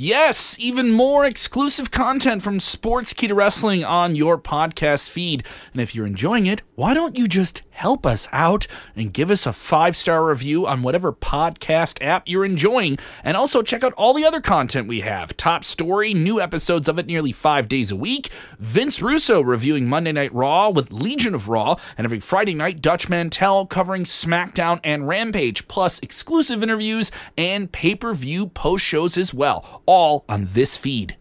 Yes, even more exclusive content from Sportskeeda Wrestling on your podcast feed. And if you're enjoying it, why don't you just help us out and give us a five star review on whatever podcast app you're enjoying? And also check out all the other content we have Top Story, new episodes of it nearly five days a week, Vince Russo reviewing Monday Night Raw with Legion of Raw, and every Friday night, Dutch Mantell covering SmackDown and Rampage, plus exclusive interviews and pay per view post shows as well all on this feed.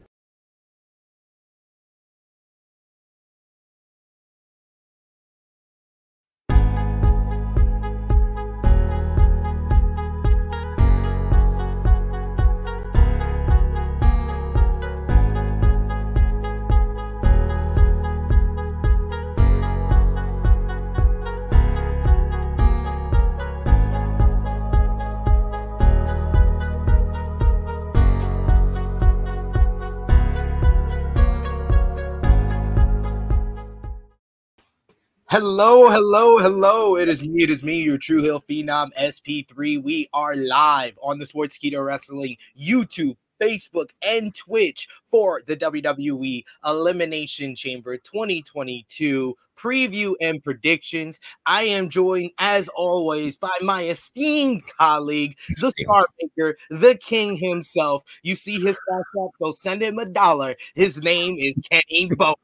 Hello, hello, hello. It is me. It is me, your True Hill Phenom SP3. We are live on the Sportskeeda Wrestling YouTube, Facebook, and Twitch for the WWE Elimination Chamber 2022 preview and predictions. I am joined, as always, by my esteemed colleague, the star maker, the king himself. You see his cash so send him a dollar. His name is Kenny Bolin.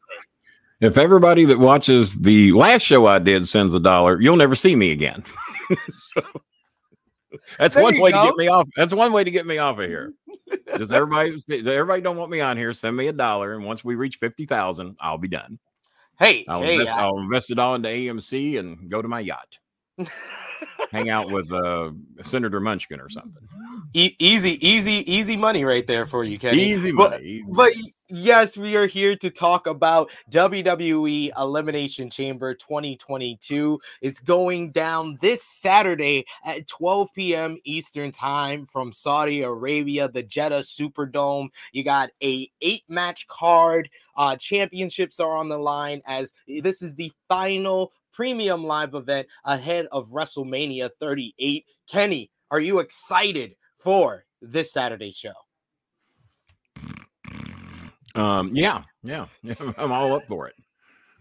If everybody that watches the last show I did sends a dollar, you'll never see me again. so, that's there one way go. to get me off. That's one way to get me off of here. Does everybody everybody don't want me on here? Send me a dollar, and once we reach fifty thousand, I'll be done. Hey, I'll, hey, invest, I... will invest it all into AMC and go to my yacht. Hang out with uh, Senator Munchkin or something. E- easy, easy, easy money right there for you, Kenny. Easy money. But, but yes, we are here to talk about WWE Elimination Chamber 2022. It's going down this Saturday at 12 p.m. Eastern Time from Saudi Arabia, the Jeddah Superdome. You got a eight match card. Uh, championships are on the line as this is the final premium live event ahead of WrestleMania 38. Kenny, are you excited for this Saturday show? Um, yeah, yeah, I'm all up for it.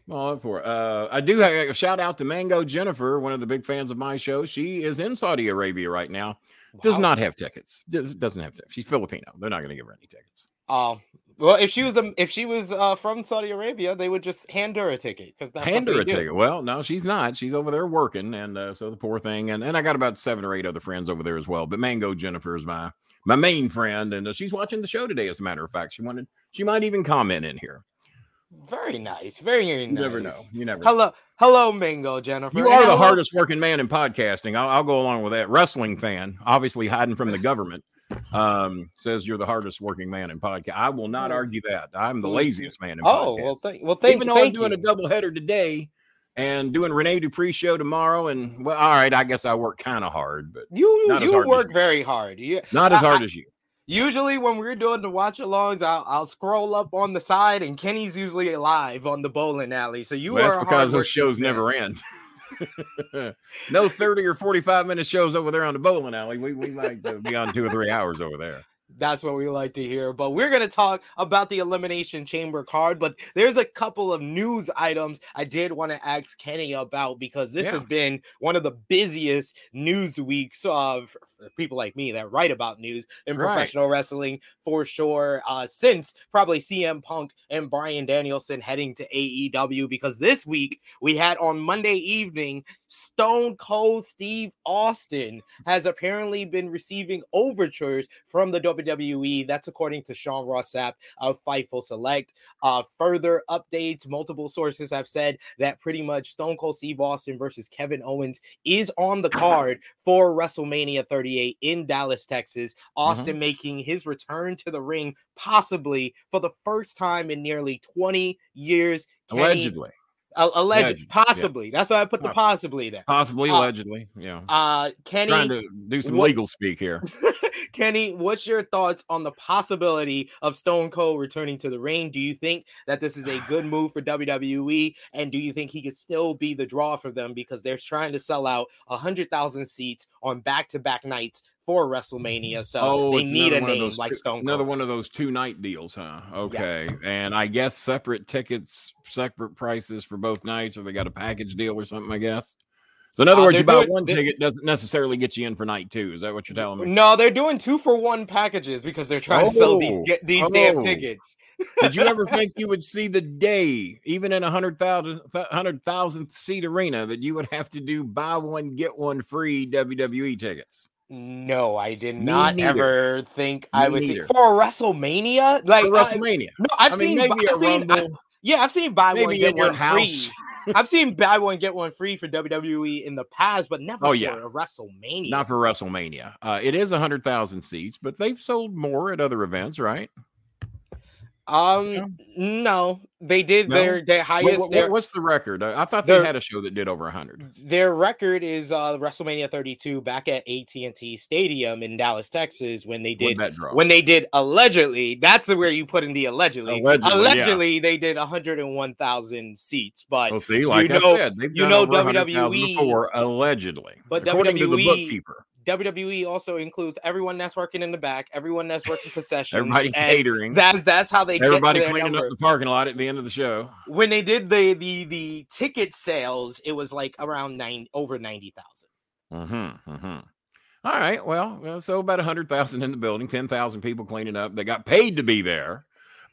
I'm all up for it. Uh, I do have a shout out to Mango Jennifer, one of the big fans of my show. She is in Saudi Arabia right now. Wow. Does not have tickets. Doesn't have tickets. She's Filipino. They're not going to give her any tickets. Oh, well, if she was a, if she was uh, from Saudi Arabia, they would just hand her a ticket because hand her a do. ticket. Well, no, she's not. She's over there working, and uh, so the poor thing. And and I got about seven or eight other friends over there as well. But Mango Jennifer is my my main friend, and uh, she's watching the show today. As a matter of fact, she wanted she might even comment in here. Very nice, very very nice. You never know. You never. Hello, know. hello, Mango Jennifer. You are the hardest working man in podcasting. I'll, I'll go along with that. Wrestling fan, obviously hiding from the government um, says you're the hardest working man in podcast. I will not argue that. I'm the laziest man in oh, podcast. well, thank, well, thank, Even though thank I'm doing you. a double header today and doing Renee Dupree show tomorrow, and well, all right, I guess I work kind of hard, but you you work very hard. You, not as hard as you. Usually, when we're doing the watch alongs, I'll, I'll scroll up on the side, and Kenny's usually live on the bowling alley. So you well, are because those shows never end. no 30 or 45 minute shows over there on the bowling alley. We, we might uh, be on two or three hours over there. That's what we like to hear. But we're going to talk about the Elimination Chamber card. But there's a couple of news items I did want to ask Kenny about because this yeah. has been one of the busiest news weeks of people like me that write about news in right. professional wrestling for sure. Uh, since probably CM Punk and Bryan Danielson heading to AEW, because this week we had on Monday evening Stone Cold Steve Austin has apparently been receiving overtures from the WWE. That's according to Sean Ross Sapp of Fightful Select. Uh, further updates, multiple sources have said that pretty much Stone Cold Steve Austin versus Kevin Owens is on the card for WrestleMania 38 in Dallas, Texas. Austin mm-hmm. making his return to the ring possibly for the first time in nearly 20 years. Kenny, Allegedly alleged, possibly. Yeah. That's why I put the possibly there. Possibly, uh, allegedly. Yeah. Uh, Kenny, trying to do some what, legal speak here. Kenny, what's your thoughts on the possibility of Stone Cold returning to the ring? Do you think that this is a good move for WWE, and do you think he could still be the draw for them because they're trying to sell out a hundred thousand seats on back-to-back nights for WrestleMania. So oh, they need a name like Stone Cold. Another one of those two night deals, huh? Okay. Yes. And I guess separate tickets, separate prices for both nights, or they got a package deal or something, I guess. So in other uh, words, you buy one ticket doesn't necessarily get you in for night two. Is that what you're telling me? No, they're doing two for one packages because they're trying oh, to sell these oh, these oh. damn tickets. Did you ever think you would see the day, even in a hundred thousand hundred thousandth seat arena, that you would have to do buy one get one free WWE tickets? No, I did Me not neither. ever think Me I would see for WrestleMania. Like for WrestleMania. I, no, I've I seen mean, maybe I've seen. I, yeah, I've seen buy maybe one get one house. free. I've seen buy one get one free for WWE in the past, but never oh, yeah. for a WrestleMania. Not for WrestleMania. Uh, it is hundred thousand seats, but they've sold more at other events, right? Um, yeah. no, they did no? their their highest. What, what, what's the record? I thought they their, had a show that did over hundred. Their record is uh WrestleMania 32 back at AT&T Stadium in Dallas, Texas, when they did when they did allegedly. That's where you put in the allegedly. Allegedly, allegedly yeah. they did 101,000 seats. But well, see, like you know, I said, you know WWE before allegedly, but according WWE, to the bookkeeper. WWE also includes everyone that's working in the back, everyone that's working concessions, everybody catering. That's that's how they everybody cleaning number. up the parking lot at the end of the show. When they did the the the ticket sales, it was like around nine over ninety thousand. Mm-hmm, mm-hmm. All right. Well, so about a hundred thousand in the building, ten thousand people cleaning up. They got paid to be there.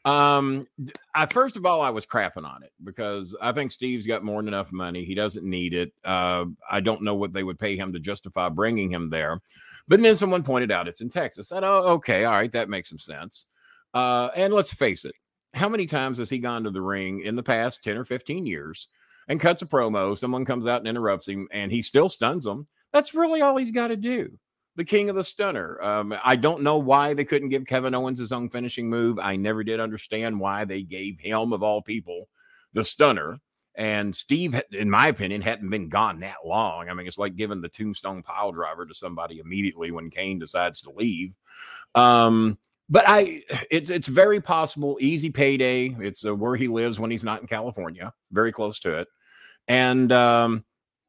Um, I first of all, I was crapping on it because I think Steve's got more than enough money. He doesn't need it. Uh, I don't know what they would pay him to justify bringing him there. But then someone pointed out it's in Texas. I said, oh, okay, all right, that makes some sense. Uh, and let's face it, how many times has he gone to the ring in the past 10 or 15 years and cuts a promo? Someone comes out and interrupts him and he still stuns them. That's really all he's got to do the king of the stunner. Um, I don't know why they couldn't give Kevin Owens his own finishing move. I never did understand why they gave him, of all people, the stunner. And Steve, in my opinion, hadn't been gone that long. I mean, it's like giving the tombstone pile driver to somebody immediately when Kane decides to leave. Um, but I, it's it's very possible. Easy payday. It's uh, where he lives when he's not in California. Very close to it, and um,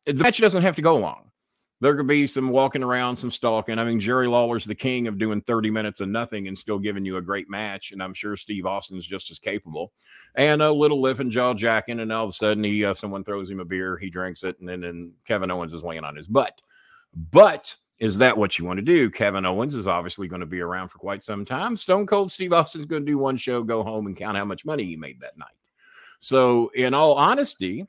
the match doesn't have to go long there could be some walking around, some stalking. I mean, Jerry Lawler's the king of doing 30 minutes of nothing and still giving you a great match. And I'm sure Steve Austin's just as capable. And a little lip and jaw jacking, and all of a sudden he uh, someone throws him a beer, he drinks it, and then and Kevin Owens is laying on his butt. But is that what you want to do? Kevin Owens is obviously going to be around for quite some time. Stone Cold Steve Austin's going to do one show, go home, and count how much money he made that night. So, in all honesty,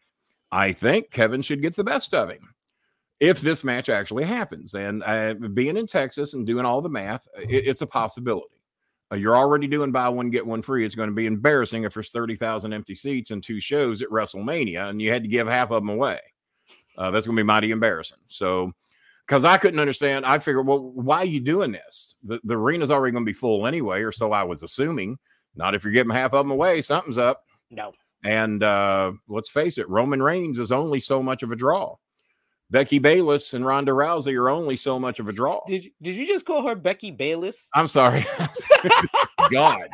I think Kevin should get the best of him if this match actually happens. And uh, being in Texas and doing all the math, it, it's a possibility. Uh, you're already doing buy one get one free. It's going to be embarrassing if there's thirty thousand empty seats and two shows at WrestleMania, and you had to give half of them away. Uh, that's going to be mighty embarrassing. So, because I couldn't understand, I figured, well, why are you doing this? The, the arena's already going to be full anyway, or so I was assuming. Not if you're giving half of them away, something's up. No. And uh, let's face it, Roman Reigns is only so much of a draw. Becky Bayless and Ronda Rousey are only so much of a draw. Did you, did you just call her Becky Bayless? I'm sorry. God,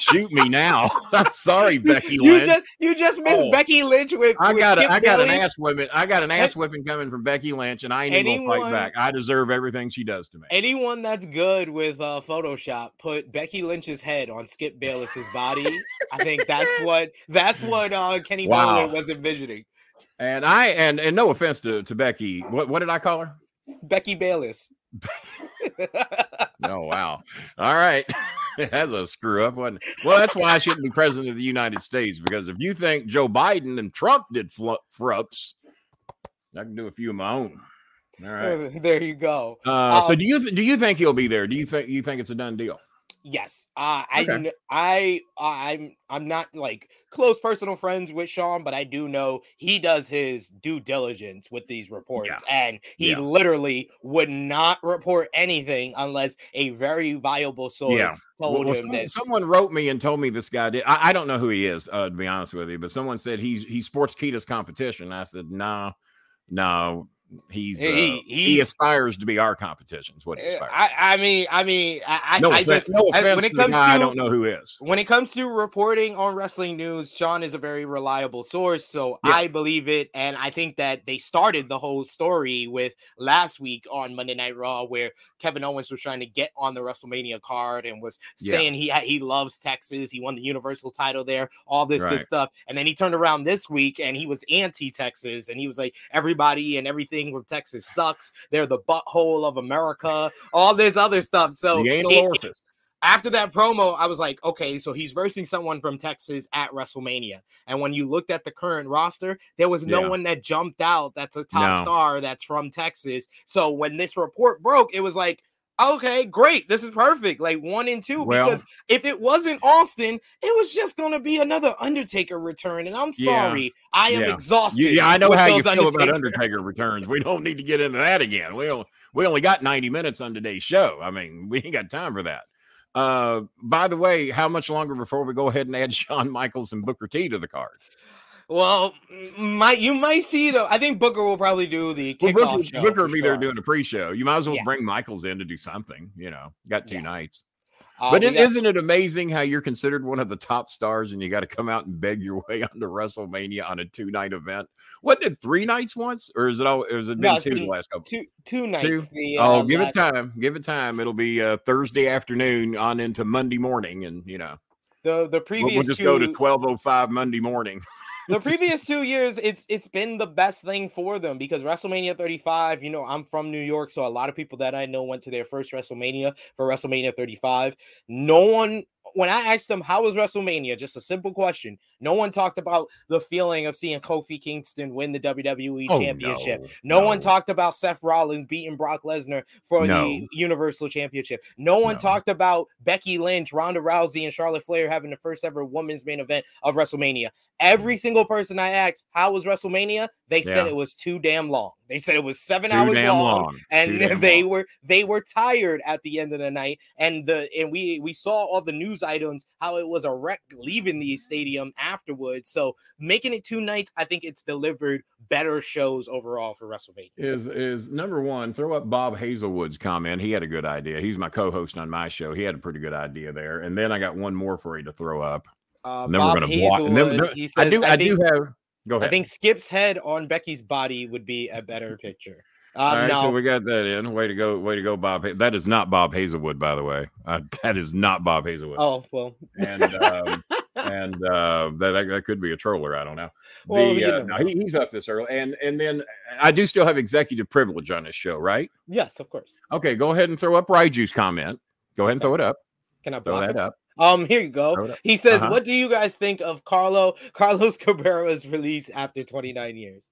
shoot me now. I'm sorry, Becky Lynch. You just you just missed oh, Becky Lynch with. I got a, I got an ass whipping. I got an ass whipping coming from Becky Lynch, and I ain't anyone, gonna fight back. I deserve everything she does to me. Anyone that's good with uh, Photoshop, put Becky Lynch's head on Skip Bayless's body. I think that's what that's what uh, Kenny wow. was envisioning. And I and and no offense to, to Becky, what what did I call her? Becky Bayless. oh wow! All right, that's a screw up, wasn't? Well, that's why I shouldn't be president of the United States because if you think Joe Biden and Trump did frups, I can do a few of my own. All right, there you go. Uh, um, so do you do you think he'll be there? Do you think you think it's a done deal? Yes, uh, okay. I, I, I'm, I'm not like close personal friends with Sean, but I do know he does his due diligence with these reports, yeah. and he yeah. literally would not report anything unless a very viable source yeah. told well, him some, that. Someone wrote me and told me this guy did. I, I don't know who he is, uh, to be honest with you, but someone said he's he Sportskeeda's competition. I said no, no, He's he, uh, he aspires to be our competition. Is what he eh, aspires. I, I mean, I mean, I, no I offense, just no offense when it comes to, guy, I don't know who is. When it comes to reporting on wrestling news, Sean is a very reliable source, so yeah. I believe it. And I think that they started the whole story with last week on Monday Night Raw, where Kevin Owens was trying to get on the WrestleMania card and was saying yeah. he he loves Texas, he won the Universal title there, all this right. good stuff, and then he turned around this week and he was anti-Texas, and he was like everybody and everything from Texas sucks. They're the butthole of America, all this other stuff. So the anal it, orifice. After that promo, I was like, okay, so he's versing someone from Texas at WrestleMania. And when you looked at the current roster, there was no yeah. one that jumped out that's a top no. star that's from Texas. So when this report broke, it was like, okay, great. This is perfect. Like one and two. Well, because if it wasn't Austin, it was just going to be another Undertaker return. And I'm sorry, yeah, I am yeah. exhausted. Yeah, I know how you feel Undertaker. about Undertaker returns. We don't need to get into that again. We only, we only got 90 minutes on today's show. I mean, we ain't got time for that. Uh, by the way, how much longer before we go ahead and add Shawn Michaels and Booker T to the card? Well, might you might see though. I think Booker will probably do the kickoff well, Booker, show. Booker will be there doing a pre-show. You might as well yeah. bring Michaels in to do something. You know, got two yes. nights. Uh, but it, got, isn't it amazing how you're considered one of the top stars and you got to come out and beg your way onto WrestleMania on a two night event? Wasn't it three nights once, or is it all? Or has it been no, two the last couple? Two two nights. Two? The, oh, uh, give last... it time. Give it time. It'll be uh, Thursday afternoon on into Monday morning, and you know the the previous. We'll, we'll just two... go to twelve oh five Monday morning. the previous two years, it's it's been the best thing for them because WrestleMania 35, you know, I'm from New York, so a lot of people that I know went to their first WrestleMania for WrestleMania 35. No one when I asked them how was WrestleMania, just a simple question. No one talked about the feeling of seeing Kofi Kingston win the WWE oh, Championship. No, no, no, one talked about Seth Rollins beating Brock Lesnar for no. the Universal Championship. No one talked about Becky Lynch, Ronda Rousey, and Charlotte Flair having the first ever women's main event of WrestleMania. Every mm. single person I asked, how was WrestleMania? They yeah. said it was too damn long. They said it was seven too hours long, long, and they were they were tired at the end of the night. And the and we we saw all the news items how it was a wreck leaving the stadium afterwards. So making it two nights, I think it's delivered better shows overall for WrestleMania. Is is number one? Throw up Bob Hazelwood's comment. He had a good idea. He's my co-host on my show. He had a pretty good idea there. And then I got one more for you to throw up. Uh, and then Bob we're gonna Hazelwood. Then, he says, I do. I, I think, do have. Go ahead. I think Skip's head on Becky's body would be a better picture. Uh, All right, no. so we got that in. Way to go, way to go, Bob. That is not Bob Hazelwood, by the way. Uh, that is not Bob Hazelwood. Oh well, and um, and uh, that that could be a troller. I don't know. Well, the, uh, no, he, he's up this early, and and then I do still have executive privilege on this show, right? Yes, of course. Okay, go ahead and throw up Raiju's comment. Go ahead and throw it up. Can I throw that it? up? Um, here you go. He says, uh-huh. "What do you guys think of Carlo Carlos Cabrera's release after 29 years?"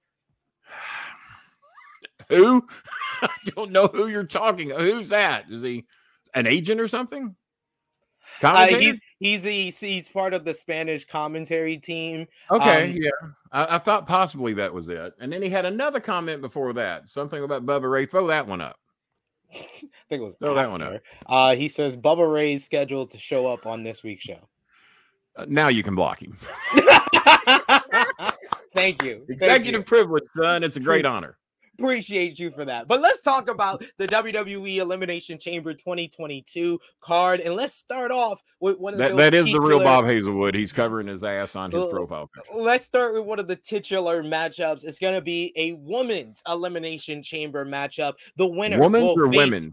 who? I don't know who you're talking. Who's that? Is he an agent or something? Uh, he's he's he's he's part of the Spanish commentary team. Okay, um, yeah, I, I, thought possibly that was it. And then he had another comment before that, something about Bubba Ray. Throw that one up. I think it was throw that one up. Uh, he says Bubba Ray's scheduled to show up on this week's show. Uh, now you can block him. Thank you. Executive Thank you. privilege, son. It's a great honor appreciate you for that. But let's talk about the WWE Elimination Chamber 2022 card, and let's start off with one of that, that is the real Bob Hazelwood. He's covering his ass on his uh, profile picture. Let's start with one of the titular matchups. It's going to be a women's Elimination Chamber matchup. The winner, women's or women's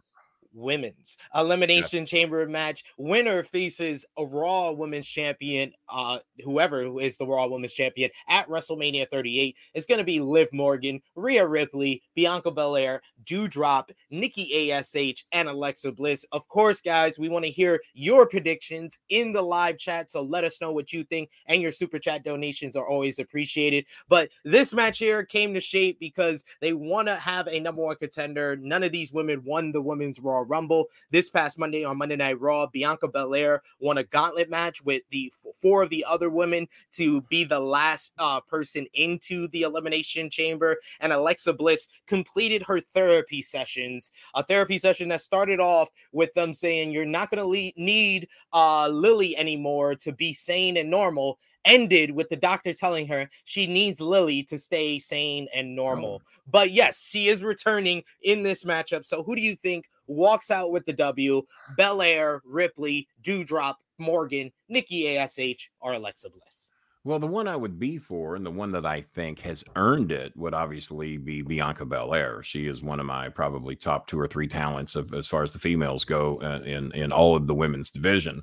women's elimination yeah. chamber match. Winner faces a Raw Women's Champion, uh, whoever is the Raw Women's Champion at WrestleMania 38. It's going to be Liv Morgan, Rhea Ripley, Bianca Belair, Doudrop, Nikki Ash, and Alexa Bliss. Of course, guys, we want to hear your predictions in the live chat. So let us know what you think, and your super chat donations are always appreciated. But this match here came to shape because they want to have a number one contender. None of these women won the women's Raw Rumble this past Monday on Monday Night Raw. Bianca Belair won a gauntlet match with the four of the other women to be the last uh, person into the Elimination Chamber. And Alexa Bliss completed her therapy sessions, a therapy session that started off with them saying, You're not going to le- need uh, Lily anymore to be sane and normal ended with the doctor telling her she needs Lily to stay sane and normal. Oh. But yes, she is returning in this matchup. So who do you think walks out with the W? Belair, Ripley, Doudrop, Morgan, Nikki ASH, or Alexa Bliss? Well, the one I would be for, and the one that I think has earned it, would obviously be Bianca Belair. She is one of my probably top two or three talents of, as far as the females go uh, in in all of the women's division.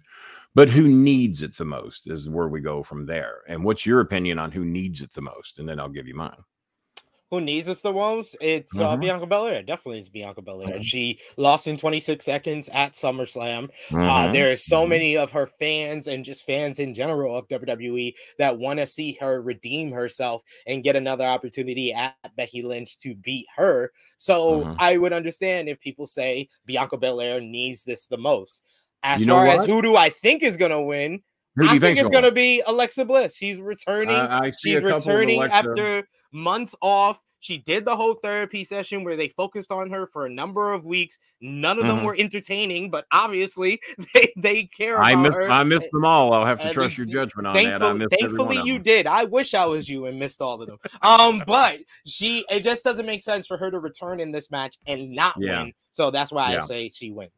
But who needs it the most is where we go from there. And what's your opinion on who needs it the most? And then I'll give you mine who needs us the most, it's uh, mm-hmm. Bianca Belair. Definitely it's Bianca Belair. Mm-hmm. She lost in 26 seconds at SummerSlam. Uh, mm-hmm. Uh, there are so mm-hmm. many of her fans and just fans in general of WWE that want to see her redeem herself and get another opportunity at Becky Lynch to beat her. So mm-hmm. I would understand if people say Bianca Belair needs this the most. As you far as who do I think is going to win, I think it's going to be Alexa Bliss. She's returning. Uh, she's returning after months off. She did the whole therapy session where they focused on her for a number of weeks. None of mm-hmm. them were entertaining, but obviously they, they care about I missed, her. I missed them all. I'll have to trust your judgment on that. thankfully, you did. I wish I was you and missed all of them. Um, but she it just doesn't make sense for her to return in this match and not yeah. win. So that's why yeah. I say she wins.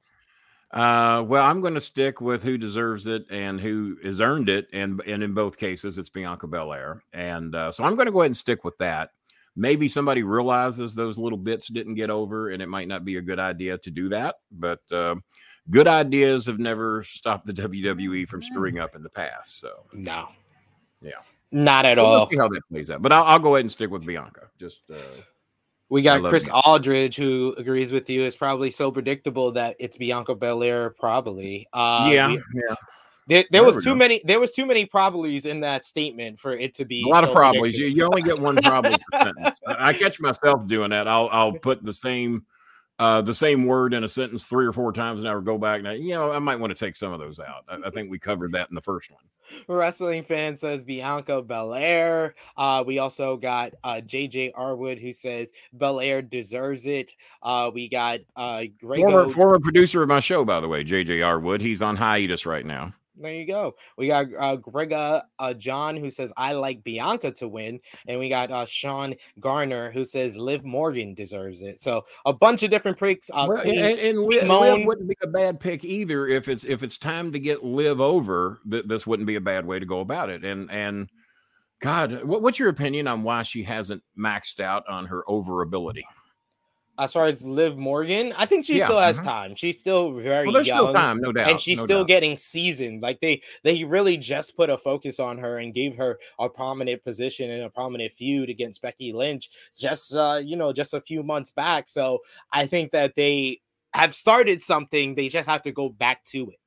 Uh, well, I'm going to stick with who deserves it and who has earned it, and and in both cases, it's Bianca Belair, and uh, so I'm going to go ahead and stick with that. Maybe somebody realizes those little bits didn't get over, and it might not be a good idea to do that. But uh, good ideas have never stopped the WWE from screwing up in the past. So no, yeah, not at so all. see how that plays out. But I'll, I'll, go ahead and stick with Bianca. Just uh, we got Chris Aldridge who agrees with you. It's probably so predictable that it's Bianca Belair. Probably. Uh, yeah, we, yeah. There, there was too go. many. There was too many probablys in that statement for it to be a lot so of probablys. You, you only get one probably. I catch myself doing that. I'll I'll put the same uh, the same word in a sentence three or four times and I would go back. Now, you know, I might want to take some of those out. I, I, think we covered that in the first one. Wrestling fan says Bianca Belair. Uh, we also got uh, JJ Arwood who says Belair deserves it. Uh, we got uh, Grego- former, former producer of my show, by the way, JJ Arwood. He's on hiatus right now. There you go. We got uh, Grega uh, John who says I like Bianca to win, and we got uh, Sean Garner who says Liv Morgan deserves it. So a bunch of different picks. Uh, well, and, and Liv, Liv, wouldn't be a bad pick either if it's if it's time to get Liv over. Th- this wouldn't be a bad way to go about it. And and God, what, what's your opinion on why she hasn't maxed out on her over ability? As far as Liv Morgan, I think she yeah, still has mm-hmm. time. She's still very well, young, time, no doubt, and she's no still doubt. getting seasoned. Like they they really just put a focus on her and gave her a prominent position and a prominent feud against Becky Lynch just uh, you know just a few months back. So I think that they have started something. They just have to go back to it.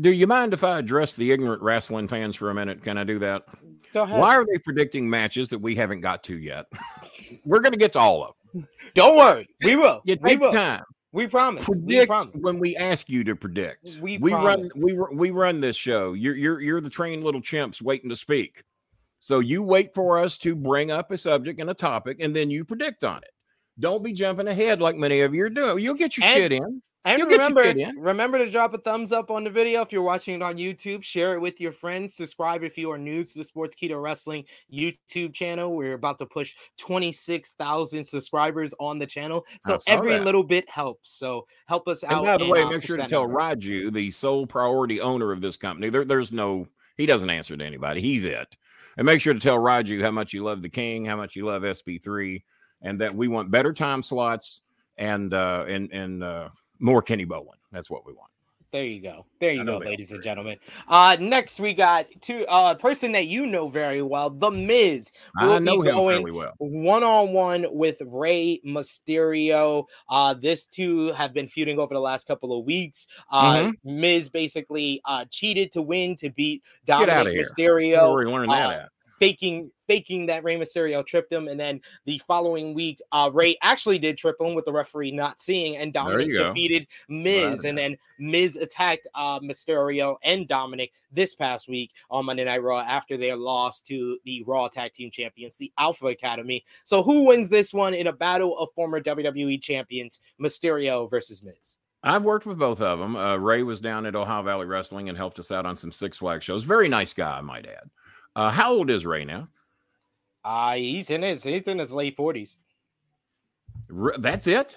Do you mind if I address the ignorant wrestling fans for a minute? Can I do that? Go ahead. Why are they predicting matches that we haven't got to yet? We're going to get to all of them. Don't worry, we will. You take will. time. We promise. Predict we promise. when we ask you to predict. We, we run we we run this show. You're you're you're the trained little chimps waiting to speak. So you wait for us to bring up a subject and a topic, and then you predict on it. Don't be jumping ahead like many of you are doing. You'll get your and, shit in. And You'll remember, remember to drop a thumbs up on the video if you're watching it on YouTube. Share it with your friends. Subscribe if you are new to the Sportskeeda Wrestling YouTube channel. We're about to push 26,000 subscribers on the channel, so every that. little bit helps. So help us and out. By the way, make sure to tell number. Raju, the sole priority owner of this company, there, there's no, he doesn't answer to anybody. He's it. And make sure to tell Raju how much you love the King, how much you love SP3, and that we want better time slots and uh and and uh more Kenny Bolin. That's what we want. There you go. There you go, ladies and gentlemen. Uh next we got two uh person that you know very well, The Miz. Will I know be going well. One on one with Rey Mysterio. Uh this two have been feuding over the last couple of weeks. Uh mm-hmm. Miz basically uh cheated to win to beat Dominic Mysterio. Where we learned that uh, at? Faking faking that Rey Mysterio tripped him, and then the following week, uh, Rey actually did trip him with the referee not seeing, and Dominic defeated Miz, and then Miz attacked uh, Mysterio and Dominic this past week on Monday Night Raw after their loss to the Raw Tag Team Champions, the Alpha Academy. So, who wins this one in a battle of former WWE champions, Mysterio versus Miz? I've worked with both of them. Uh, Rey was down at Ohio Valley Wrestling and helped us out on some Six Flags shows. Very nice guy, I might add. Uh, how old is Rey now? Uh, he's in his he's in his late forties. That's it.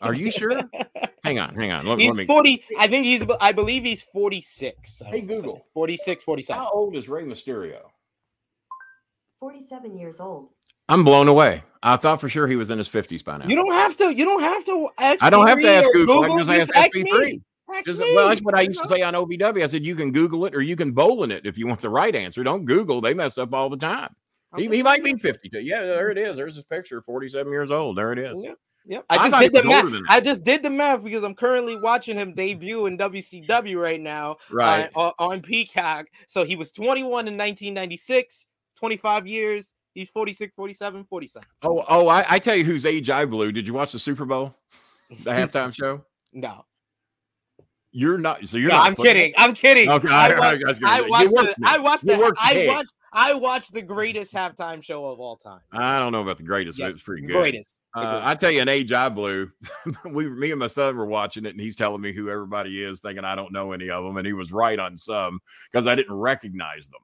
Are you sure? hang on, hang on. Let, he's let me... 40. I think he's, I believe he's 46. Hey, Google. Say. 46, 47. How old is Rey Mysterio? 47 years old. I'm blown away. I thought for sure he was in his 50s by now. You don't have to, you don't have to ask I don't have to ask Google. Google. I just, just ask SP3. Just, well, that's what I used to say on OVW. I said you can Google it or you can bowl in it if you want the right answer. Don't Google; they mess up all the time. He, he might be 52. Yeah, there it is. There's his picture, 47 years old. There it is. Yeah. Yep. I just did the math. I just did the math because I'm currently watching him debut in WCW right now. Right. Uh, on Peacock. So he was 21 in 1996, 25 years. He's 46, 47, 47. Oh, oh, I, I tell you whose age I blew. Did you watch the Super Bowl? The halftime show? No. You're not. So you're no, not. I'm kidding. I'm kidding. Okay, I, I, I, watched. The, I watched. The, I watched. I watched the greatest halftime show of all time. I don't know about the greatest, yes, but it's pretty good. Greatest. Uh, greatest. I tell you, an age I blew. we, me and my son were watching it, and he's telling me who everybody is, thinking I don't know any of them, and he was right on some because I didn't recognize them.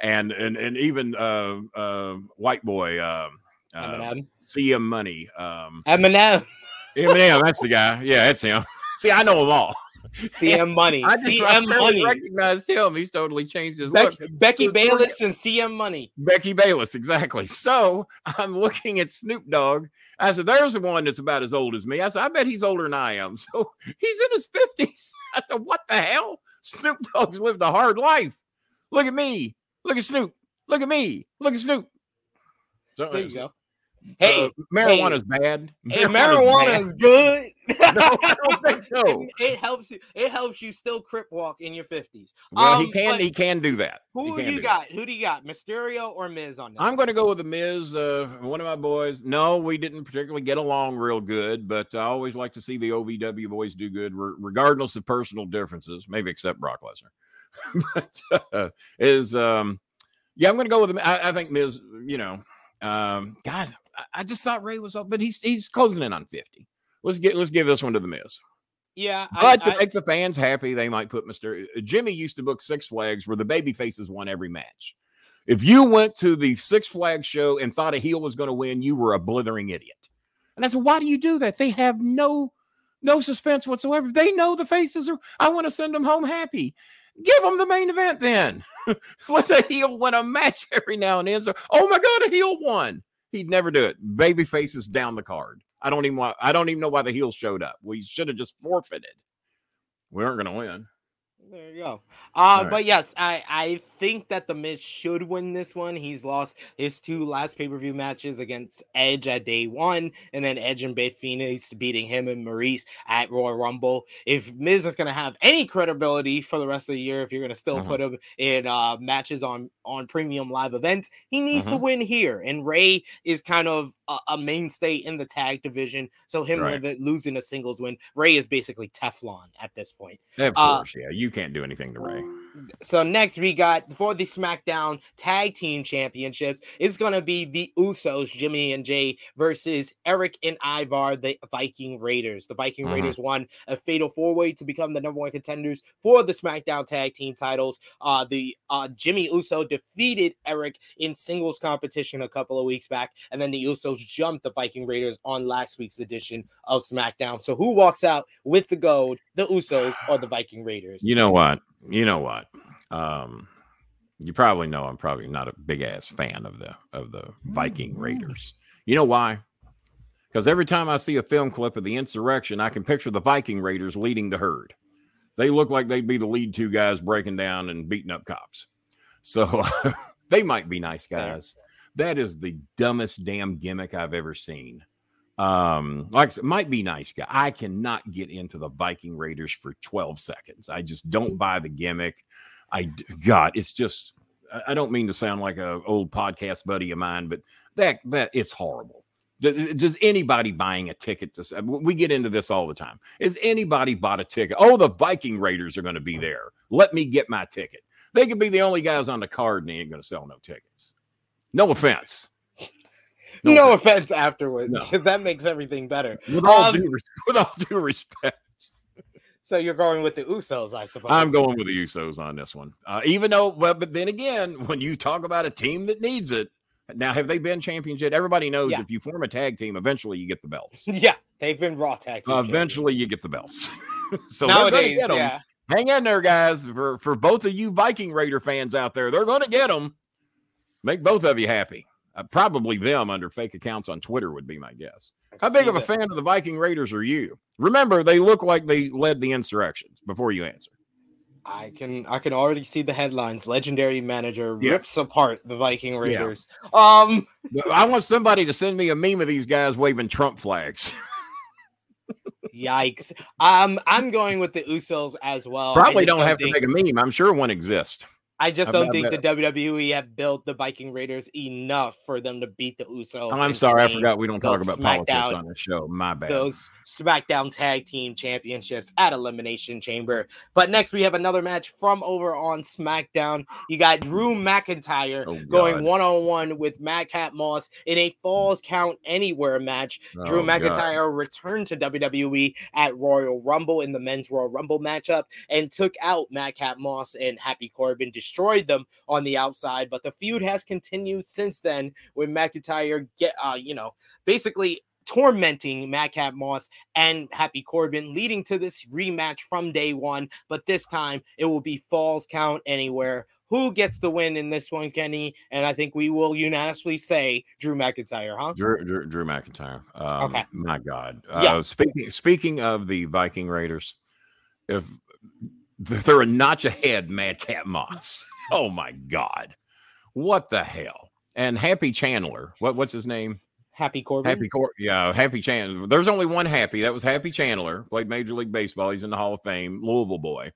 And and and even uh, uh, white boy, uh, Eminem, CM Money, um, Eminem, Eminem. That's the guy. Yeah, that's him. See, I know them all. CM Money. I just CM Money. recognized him. He's totally changed his Be- look. Becky so Bayless and CM Money. Becky Bayless, exactly. So I'm looking at Snoop Dogg. I said, "There's the one that's about as old as me." I said, "I bet he's older than I am." So he's in his fifties. I said, "What the hell?" Snoop Dogg's lived a hard life. Look at me. Look at Snoop. Look at me. Look at Snoop. So, there you go. Hey, uh, marijuana is bad. Hey, marijuana is good. no, I don't think so. it, it, helps you. It helps you still crip walk in your fifties. Well, um, he can. He can do that. Who do you got? That. Who do you got? Mysterio or Miz on this? I'm going to go with the Miz. Uh, one of my boys. No, we didn't particularly get along real good, but I always like to see the OVW boys do good, regardless of personal differences. Maybe except Brock Lesnar. but uh, is um, yeah, I'm going to go with him. I, I think Miz. You know, um, God, I just thought Rey was up, but he's he's closing in on 50. Let's get let's give this one to the Miz. Yeah, but I, to I, make the fans happy, they might put Mister uh, Jimmy used to book Six Flags where the baby faces won every match. If you went to the Six Flags show and thought a heel was going to win, you were a blithering idiot. And I said, why do you do that? They have no no suspense whatsoever. They know the faces are. I want to send them home happy. Give them the main event then. Let the heel win a match every now and then. So, oh my God, a heel won. He'd never do it. Baby faces down the card. I don't even want. I don't even know why the heel showed up. We should have just forfeited. We aren't going to win. There you go. Uh, right. But yes, I, I think that The Miz should win this one. He's lost his two last pay per view matches against Edge at day one, and then Edge and Beth Phoenix beating him and Maurice at Royal Rumble. If Miz is going to have any credibility for the rest of the year, if you're going to still uh-huh. put him in uh, matches on, on premium live events, he needs uh-huh. to win here. And Rey is kind of a, a mainstay in the tag division. So him right. losing a singles win, Rey is basically Teflon at this point. Of uh, course, uh, yeah. You can't do anything to Rey. So next we got for the SmackDown Tag Team Championships, it's gonna be the Usos, Jimmy and Jay, versus Eric and Ivar, the Viking Raiders. The Viking mm-hmm. Raiders won a fatal four-way to become the number one contenders for the SmackDown Tag Team titles. Uh, the uh, Jimmy Uso defeated Eric in singles competition a couple of weeks back, and then the Usos jumped the Viking Raiders on last week's edition of SmackDown. So who walks out with the gold, the Usos or the Viking Raiders? You know what? You know what? Um, you probably know I'm probably not a big ass fan of the of the Viking mm-hmm. Raiders. You know why? Because every time I see a film clip of the insurrection, I can picture the Viking Raiders leading the herd. They look like they'd be the lead two guys breaking down and beating up cops. So they might be nice guys. That is the dumbest damn gimmick I've ever seen. Um, like it might be nice guy. I cannot get into the Viking Raiders for 12 seconds. I just don't buy the gimmick. I God, it's just I don't mean to sound like a old podcast buddy of mine, but that that it's horrible. Does anybody buying a ticket to? We get into this all the time. Is anybody bought a ticket? Oh, the Viking Raiders are going to be there. Let me get my ticket. They could be the only guys on the card, and they ain't going to sell no tickets. No offense. No, no offense. afterwards, because no. that makes everything better. With all, um, due, with all due respect. So you're going with the Usos, I suppose. I'm going with the Usos on this one. Uh, even though, well, but then again, when you talk about a team that needs it, now have they been champions yet? Everybody knows yeah. if you form a tag team, eventually you get the belts. Yeah, they've been Raw tag team. Uh, eventually, you get the belts. so nowadays, yeah. Hang in there, guys. For for both of you Viking Raider fans out there, they're going to get them. Make both of you happy. Uh, probably them under fake accounts on Twitter would be my guess. How big of a that. fan of the Viking Raiders are you? Remember, they look like they led the insurrections before you answer. I can I can already see the headlines. Legendary manager yep. rips apart the Viking Raiders. Yeah. Um I want somebody to send me a meme of these guys waving Trump flags. Yikes. Um I'm going with the Usos as well. Probably don't, have think... to make a meme. I'm sure one exists. I just don't think that. the WWE have built the Viking Raiders enough for them to beat the Usos. I'm sorry, I forgot we don't talk about SmackDown, politics on the show. My bad. Those SmackDown Tag Team Championships at Elimination Chamber. But next we have another match from over on SmackDown. You got Drew McIntyre oh, going one on one with Madcap Moss in a Falls Count Anywhere match. Oh, Drew McIntyre God. returned to WWE at Royal Rumble in the Men's Royal Rumble matchup and took out Madcap Moss and Happy Corbin destroyed them on the outside. But the feud has continued since then with McIntyre get uh, you know, basically tormenting Madcap Moss and Happy Corbin, leading to this rematch from day one. But this time it will be falls count anywhere. Who gets the win in this one, Kenny? And I think we will unanimously say Drew McIntyre, huh? Drew, Drew, Drew McIntyre. Um, okay. My God. Yeah. Uh, speaking speaking of the Viking Raiders, if they're a notch ahead, Madcap Moss. Oh my God. What the hell? And Happy Chandler. What what's his name? Happy Corbin. Happy Cor yeah, Happy Chandler. There's only one Happy. That was Happy Chandler. Played Major League Baseball. He's in the Hall of Fame. Louisville boy.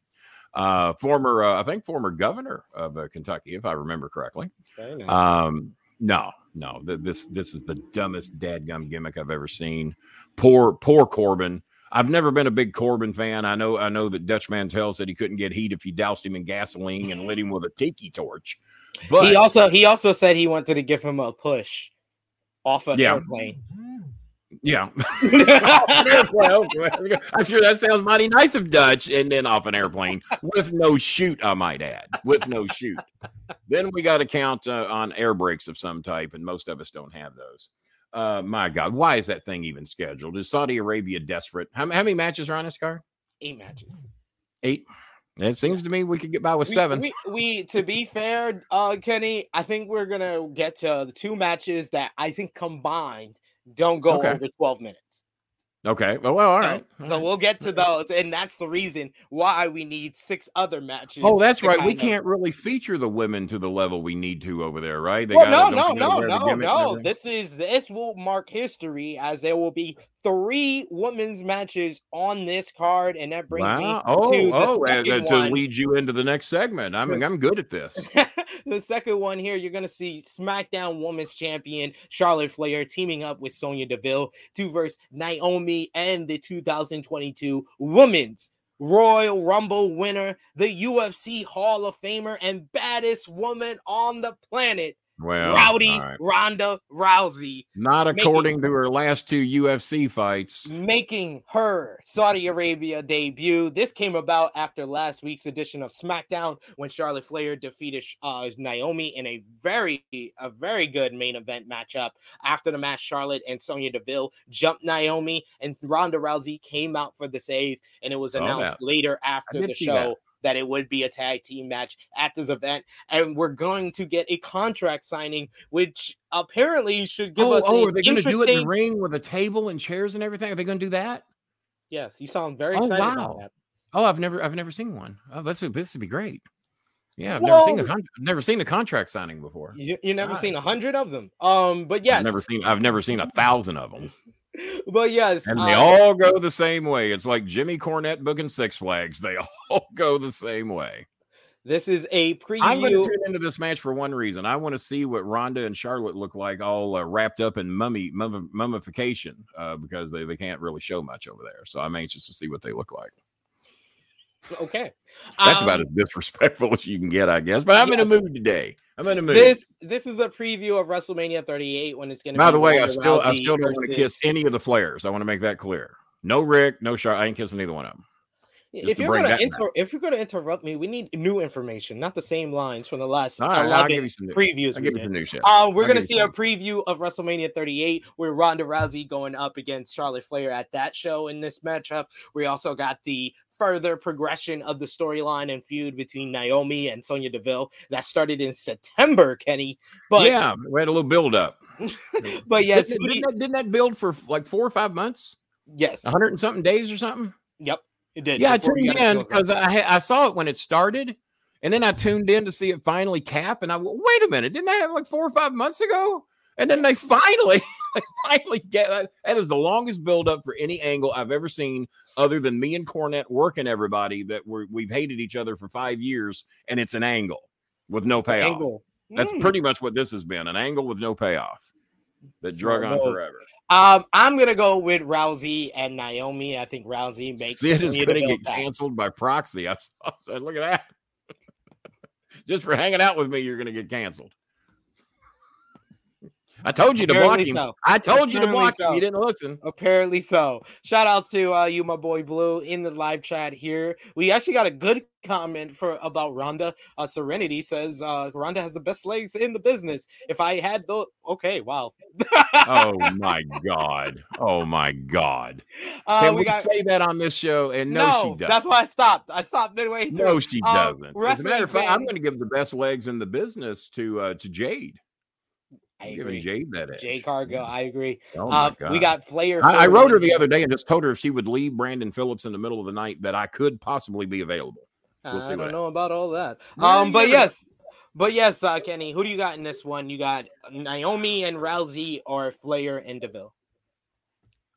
Uh, former, uh, I think, former governor of uh, Kentucky, if I remember correctly. Nice. Um, no, no, th- this this is the dumbest dadgum gimmick I've ever seen. Poor, poor Corbin. I've never been a big Corbin fan. I know I know that Dutch Mantell said he couldn't get heat if you doused him in gasoline and lit him with a tiki torch. But he also he also said he wanted to give him a push off an yeah. airplane. Yeah. I'm sure that sounds mighty nice of Dutch and then off an airplane with no chute, I might add. With no chute. then we got to count uh, on air brakes of some type, and most of us don't have those. Uh, my God, why is that thing even scheduled? Is Saudi Arabia desperate? How, how many matches are on this card? Eight matches. Eight. It seems to me we could get by with we, seven. We, we, to be fair, uh, Kenny, I think we're gonna get to the two matches that I think combined don't go okay. over twelve minutes. Okay. Well, well all right. So, so, we'll get to those, and that's the reason why we need six other matches. Oh, that's right. We can't really feature the women to the level we need to over there, right? They well, no, no, no, no, no. This is this will mark history as there will be three women's matches on this card, and that brings wow. me oh, to oh, uh, to lead you into the next segment. I mean, I'm good at this. the second one here, you're gonna see SmackDown Women's Champion Charlotte Flair teaming up with Sonya Deville to verse Naomi and the 2022 Women's Royal Rumble winner, the UFC Hall of Famer, and baddest woman on the planet, well, Rowdy right. Ronda Rousey. Not according making, to her last two UFC fights. Making her Saudi Arabia debut. This came about after last week's edition of SmackDown when Charlotte Flair defeated uh, Naomi in a very, a very good main event matchup. After the match, Charlotte and Sonya Deville jumped Naomi, and Ronda Rousey came out for the save. And it was announced oh, later after the show. That that it would be a tag team match at this event, and we're going to get a contract signing, which apparently should give oh, us. Oh, are they going to do it in the ring with a table and chairs and everything? Are they going to do that? Yes, you sound very oh, excited wow. about that. Oh, I've never, I've never seen one. Oh, that's this would be great. Yeah, I've never seen a con- never seen a contract signing before. You, you never seen a hundred of them. Um, but yes, I've never seen I've never seen a thousand of them. but yes, and they uh, all go the same way. It's like Jimmy Cornette booking Six Flags. They all go the same way. This is a preview. I'm going to tune into this match for one reason. I want to see what Ronda and Charlotte look like, all uh, wrapped up in mummy mummification, uh, because they, they can't really show much over there. So I'm anxious to see what they look like. Okay. That's um, about as disrespectful as you can get, I guess. But I'm in a mood today. I'm in a mood. This this is a preview of WrestleMania 38 when it's going to. Be. By the way, I still I still don't want to kiss any of the Flairs. I want to make that clear. No Rick, no Char. I ain't kissing either one of them. if you're gonna inter- if you're gonna interrupt me, we need new information, not the same lines from the last right, 11 previews. I'll give you some new shit. Uh, we're I'll gonna see a preview of WrestleMania 38 where Ronda Rousey going up against Charlotte Flair at that show in this matchup. We also got the further progression of the storyline and feud between Naomi and Sonya Deville that started in September, Kenny. But yeah, we had a little build up. but yes, didn't, didn't, that, didn't, that, build for like four or five months? Yes, hundred and something days or something. Yep, it did. Yeah, I tuned in because I I saw it when it started, and then I tuned in to see it finally cap, and I wait a minute, didn't that have like four or five months ago? And then they finally, they finally get uh, that is the longest buildup for any angle I've ever seen, other than me and Cornette working everybody that we're, we've hated each other for five years, and it's an angle with no payoff. Angle. That's mm. pretty much what this has been an angle with no payoff that drug on forever. Um, I'm gonna go with Rousey and Naomi. I think Rousey makes it is gonna get back. canceled by proxy. I said, look at that. Just for hanging out with me, you're gonna get canceled. I told you Apparently to block him. So. I told Apparently you to block so. him. You didn't listen. Apparently so. Shout out to uh, you, my boy Blue, in the live chat here. We actually got a good comment for about Ronda. Uh, Serenity says uh, Ronda has the best legs in the business. If I had the okay, wow. oh my god. Oh my god. Uh, Can we, we got... say that on this show? And no, no, she doesn't. That's why I stopped. I stopped midway through. No, she um, doesn't. As a matter of fact, I'm going to give the best legs in the business to uh, to Jade. I agree. Jade that is. Jade Cargill, I agree. Oh uh, we got Flair. I, I, wrote her the other day and just told her if she would leave Brandon Phillips in the middle of the night that I could possibly be available. We'll I don't know about all that. Um, but yes, but yes, uh, Kenny, who do you got in this one? You got Naomi and Rousey or Flair and Deville?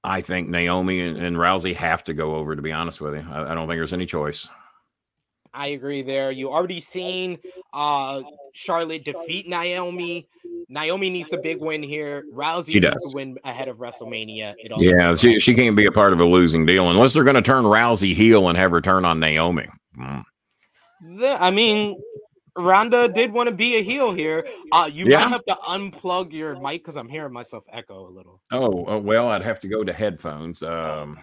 I think Naomi and, and Rousey have to go over. To be honest with you, I, I don't think there's any choice. I agree there. You already seen uh Charlotte defeat Naomi. Naomi needs a big win here. Rousey she needs does. to win ahead of WrestleMania. yeah, she, she can't be a part of a losing deal unless they're going to turn Rousey heel and have her turn on Naomi. Mm. The, I mean, Ronda did want to be a heel here. Uh, you yeah. might have to unplug your mic because I'm hearing myself echo a little. Oh, oh, well, I'd have to go to headphones. Um,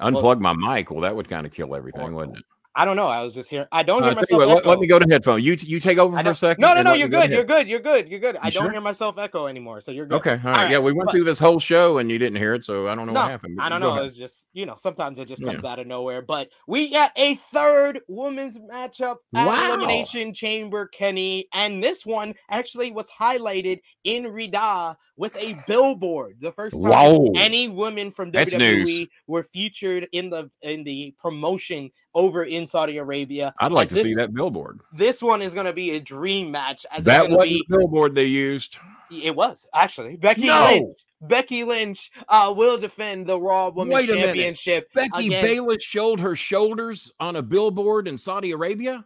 unplug my mic. Well, that would kind of kill everything, wouldn't it? I don't know. I was just here. I don't hear uh, myself. What, let, let, me go to headphone. You you take over for a second. No, no, no. You're good. You're good. You're good. You're good. You I don't hear myself echo anymore. So you're good. Okay. All right. All right. Yeah, we went but, through this whole show and you didn't hear it, so I don't know no, what happened. I don't know. It's just you know sometimes it just comes yeah. out of nowhere. But we got a third women's matchup at wow. Elimination Chamber, Kenny, and this one actually was highlighted in Riyadh with a billboard. The first time wow. any women from WWE were featured in the in the promotion over in Saudi Arabia. I'd like to this, see that billboard. This one is going to be a dream match. As that was the billboard they used. It was actually Becky no. Lynch. Becky Lynch uh, will defend the Raw Women's Championship. Becky against... Bayless showed her shoulders on a billboard in Saudi Arabia.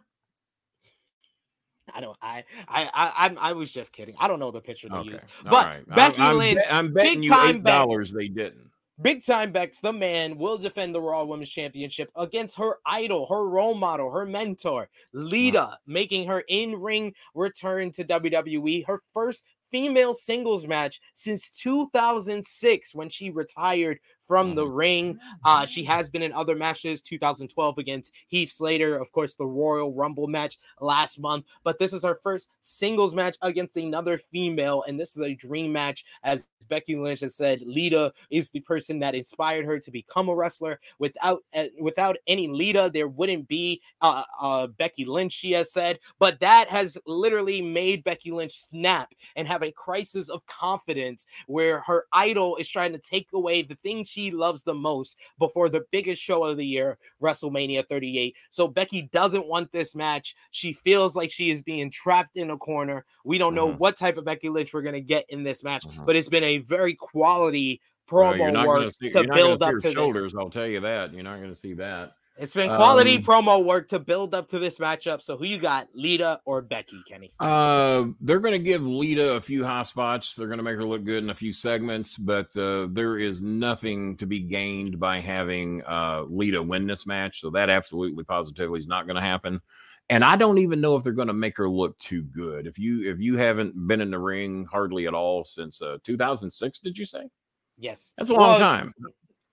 I don't. I. I. I. I was just kidding. I don't know the picture they okay. use, but right. Becky I'm, Lynch. I'm betting you eight dollars they didn't. Big Time Bex, the man, will defend the Raw Women's Championship against her idol, her role model, her mentor, Lita, wow. making her in ring return to WWE. Her first female singles match since 2006 when she retired from the mm-hmm. ring. Uh, she has been in other matches, 2012 against Heath Slater, of course, the Royal Rumble match last month. But this is her first singles match against another female, and this is a dream match. As Becky Lynch has said, Lita is the person that inspired her to become a wrestler. Without uh, without any Lita, there wouldn't be uh, uh, Becky Lynch. She has said, but that has literally made Becky Lynch snap and have a crisis of confidence where her idol is trying to take away the things she she loves the most before the biggest show of the year, WrestleMania 38. So Becky doesn't want this match. She feels like she is being trapped in a corner. We don't know mm-hmm. what type of Becky Lynch we're going to get in this match, mm-hmm. but it's been a very quality promo well, work see, to build up to shoulders. This. I'll tell you that. You're not going to see that. It's been quality um, promo work to build up to this matchup. So who you got, Lita or Becky, Kenny? Uh, they're going to give Lita a few hot spots. They're going to make her look good in a few segments, but uh, there is nothing to be gained by having uh, Lita win this match. So that absolutely, positively is not going to happen. And I don't even know if they're going to make her look too good. If you if you haven't been in the ring hardly at all since uh, 2006, did you say? Yes, that's a long well, time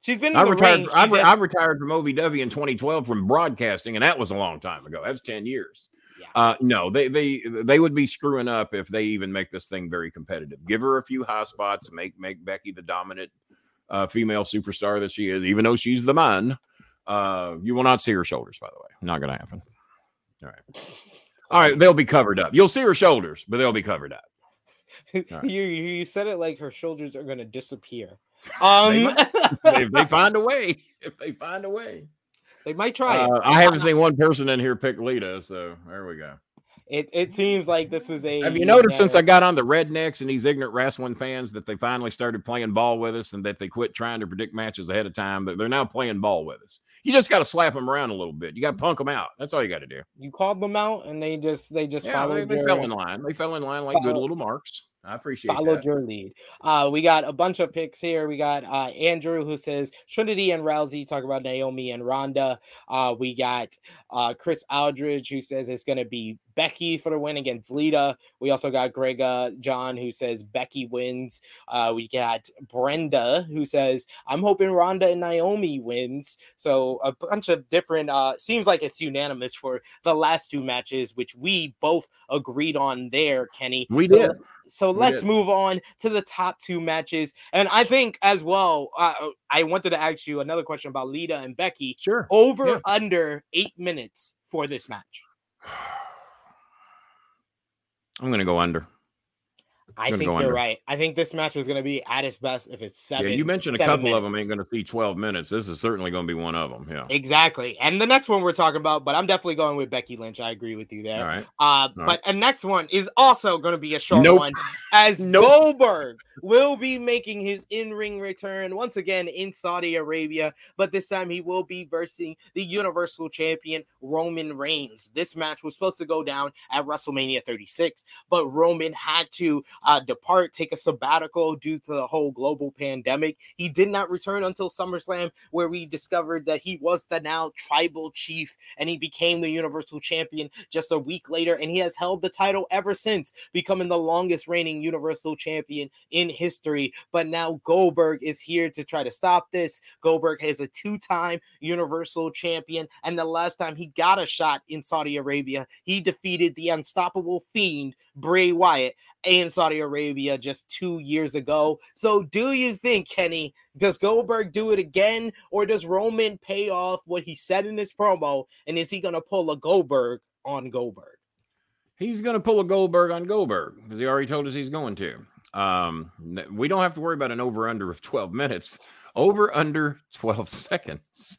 She's been. I retired. I. I, retired from OVW in 2012 from broadcasting, and that was a long time ago. That was 10 years. Yeah. Uh, no, they they they would be screwing up if they even make this thing very competitive. Give her a few high spots, make make Becky the dominant uh, female superstar that she is, even though she's the man. Uh, you will not see her shoulders, by the way. Not going to happen. All right. All right. They'll be covered up. You'll see her shoulders, but they'll be covered up. Right. you you said it like her shoulders are going to disappear. Um, if they find a way, if they find a way, they might try uh, I haven't seen one person in here pick Lita, so there we go. It it seems like this is a. Have you noticed since I got on the rednecks and these ignorant wrestling fans that they finally started playing ball with us and that they quit trying to predict matches ahead of time? That they're now playing ball with us. You just got to slap them around a little bit. You got to punk them out. That's all you got to do. You called them out and they just they just yeah, they, they fell in line. They fell in line like good little marks. I appreciate followed that. your lead. Uh, we got a bunch of picks here. We got uh, Andrew who says Trinity and Rousey talk about Naomi and Ronda. Uh, we got uh, Chris Aldridge who says it's going to be Becky for the win against Lita. We also got Greg John who says Becky wins. Uh, we got Brenda who says I'm hoping Ronda and Naomi wins. So a bunch of different. Uh, seems like it's unanimous for the last two matches, which we both agreed on there. Kenny, we so, did. So let's move on to the top two matches. And I think as well, uh, I wanted to ask you another question about Lita and Becky. Sure. Over yeah. under eight minutes for this match. I'm going to go under. I think you're right. I think this match is going to be at its best if it's seven. Yeah, you mentioned a couple minutes. of them ain't going to see 12 minutes. This is certainly going to be one of them. Yeah, exactly. And the next one we're talking about, but I'm definitely going with Becky Lynch. I agree with you there. All right. Uh, All but right. the next one is also going to be a short nope. one, as nope. Goldberg will be making his in-ring return once again in Saudi Arabia, but this time he will be versing the Universal Champion Roman Reigns. This match was supposed to go down at WrestleMania 36, but Roman had to uh, Uh, depart, take a sabbatical due to the whole global pandemic. He did not return until SummerSlam, where we discovered that he was the now tribal chief and he became the Universal Champion just a week later, and he has held the title ever since, becoming the longest reigning Universal Champion in history. But now Goldberg is here to try to stop this. Goldberg is a two time Universal Champion, and the last time he got a shot in Saudi Arabia, he defeated the unstoppable fiend Bray Wyatt in Saudi Arabia just two years ago. So, do you think, Kenny, does Goldberg do it again, or does Roman pay off what he said in his promo? And is he going to pull a Goldberg on Goldberg? He's going to pull a Goldberg on Goldberg because he already told us he's going to. Um, we don't have to worry about an over under of 12 minutes, over under 12 seconds.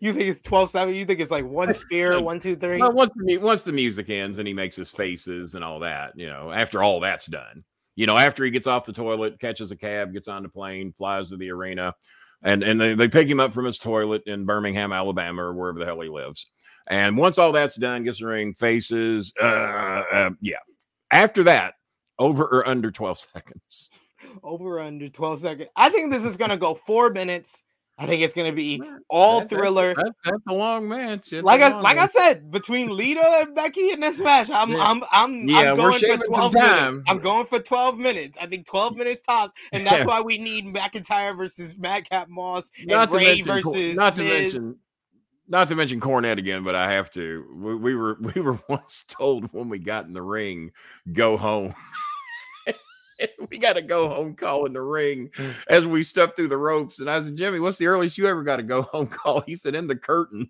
You think it's 12 7? You think it's like one spear, one, two, three? Well, once the, once the music ends and he makes his faces and all that, you know, after all that's done, you know, after he gets off the toilet, catches a cab, gets on the plane, flies to the arena, and, and they, they pick him up from his toilet in Birmingham, Alabama, or wherever the hell he lives. And once all that's done, gets the ring, faces, uh, uh, yeah. After that, over or under 12 seconds? Over under 12 seconds. I think this is going to go four minutes. I think it's going to be all That- thriller. That's, that's a long match. Like I long like I said, between Lita and Becky in this match, I'm Yeah. I'm I'm Yeah, I'm we're going for shaving some 12 time. minutes. I'm going for 12 minutes. I think 12 minutes tops, and that's Yeah. why we need McIntyre versus Madcap Moss and not Rey mention, versus not to Miz. mention, not to mention Cornette again, but I have to. We, we were we were once told when we got in the ring, go home. we got to go home call in the ring mm. as we step through the ropes. And I said, Jimmy, what's the earliest you ever got to go home call? He said, in the curtain.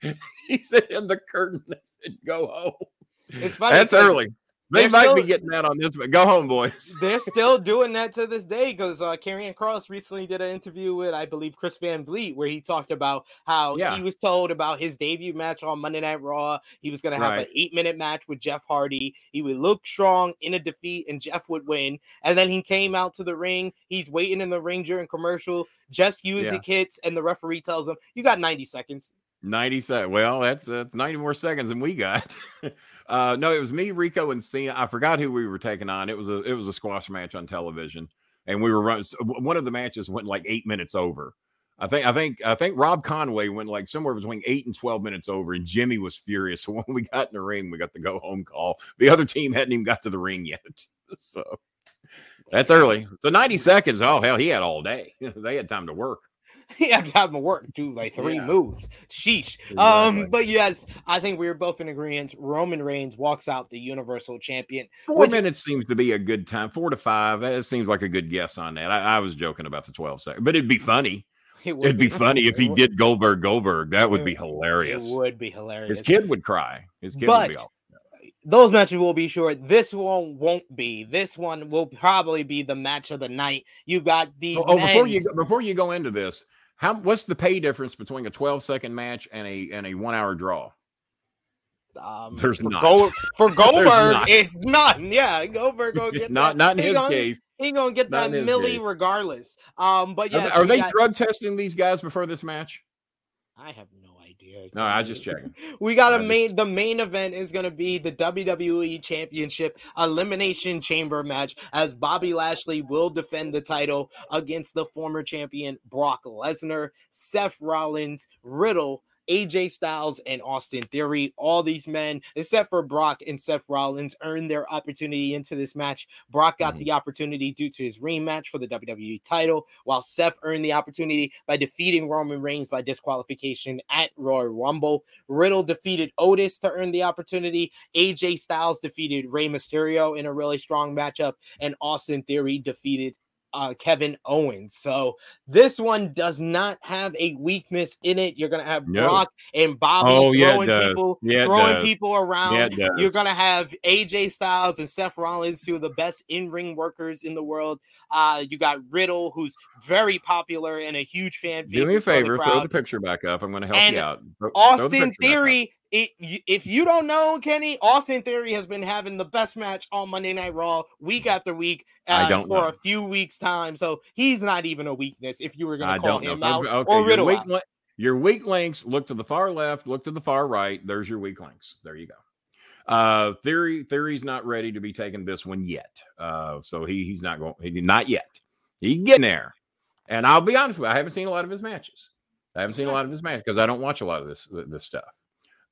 he said, in the curtain. I said, go home. It's funny. That's early. They they're might be getting that on this, but go home, boys. They're still doing that to this day because uh, Karrion Kross recently did an interview with, I believe, Chris Van Vliet, where he talked about how Yeah. he was told about his debut match on Monday Night Raw. He was going to have Right. an eight minute match with Jeff Hardy. He would look strong in a defeat, and Jeff would win. And then he came out to the ring. He's waiting in the ring during commercial. Just music hits, and the referee tells him, "You got 90 seconds." 90 seconds. Well, that's that's 90 more seconds than we got. uh no, it was me, Rico, and Cena. I forgot who we were taking on. It was a it was a squash match on television, and we were. One of the matches went like eight minutes over. I think I think I think Rob Conway went like somewhere between eight and twelve minutes over, and Jimmy was furious. So when we got in the ring, we got the go home call. The other team hadn't even got to the ring yet. So That's early. So 90 seconds. Oh, hell, he had all day. they had time to work. he had to have him work, do like three yeah. moves. Sheesh. Exactly. Um, but yes, I think we are both in agreement. Roman Reigns walks out the Universal Champion. Four which, minutes seems to be a good time. Four to five. That seems like a good guess on that. I, I was joking about the 12 seconds, but it'd be funny. It would be, be funny if he did Goldberg Goldberg. That would be hilarious. It would be hilarious. His kid would cry. His kid but, would be all those matches will be short. This one won't be. This one will probably be the match of the night. You got the oh, oh before you before you go into this, how what's the pay difference between a 12 second match and a and a one hour draw? Um, There's for not Gold, for Goldberg. it's none. Yeah, Goldberg gonna get not that. not in he his gonna, case. He gonna get not that millie regardless. Um, but yeah, are, are they got, drug testing these guys before this match? I have no idea. No, I was just checking. We got a main. The main event is gonna be the WWE Championship Elimination Chamber match, as Bobby Lashley will defend the title against the former champion Brock Lesnar, Seth Rollins, Riddle, AJ Styles and Austin Theory. All these men, except for Brock and Seth Rollins, earned their opportunity into this match. Brock got mm-hmm. the opportunity due to his rematch for the WWE title, while Seth earned the opportunity by defeating Roman Reigns by disqualification at Royal Rumble. Riddle defeated Otis to earn the opportunity. AJ Styles defeated Rey Mysterio in a really strong matchup, and Austin Theory defeated uh, Kevin Owens. So this one does not have a weakness in it. You're gonna have no. Brock and Bobby oh, throwing yeah, people, yeah, throwing people around. Yeah, You're gonna have AJ Styles and Seth Rollins, two of the best in-ring workers in the world. Uh, you got Riddle, who's very popular and a huge fan. Do me a favor, throw the picture back up. I'm gonna help and you out. Throw, Austin throw Theory it, if you don't know Kenny, Austin Theory has been having the best match on Monday Night Raw week after week uh, for know. a few weeks time. So he's not even a weakness if you were going to call him know. out okay, or Riddle your weak, your weak links, look to the far left, look to the far right. There's your weak links. There you go. Uh, Theory Theory's not ready to be taking this one yet. Uh, so he he's not going. He, not yet. He's getting there. And I'll be honest with you, I haven't seen a lot of his matches. I haven't seen a lot of his matches because I don't watch a lot of this this stuff.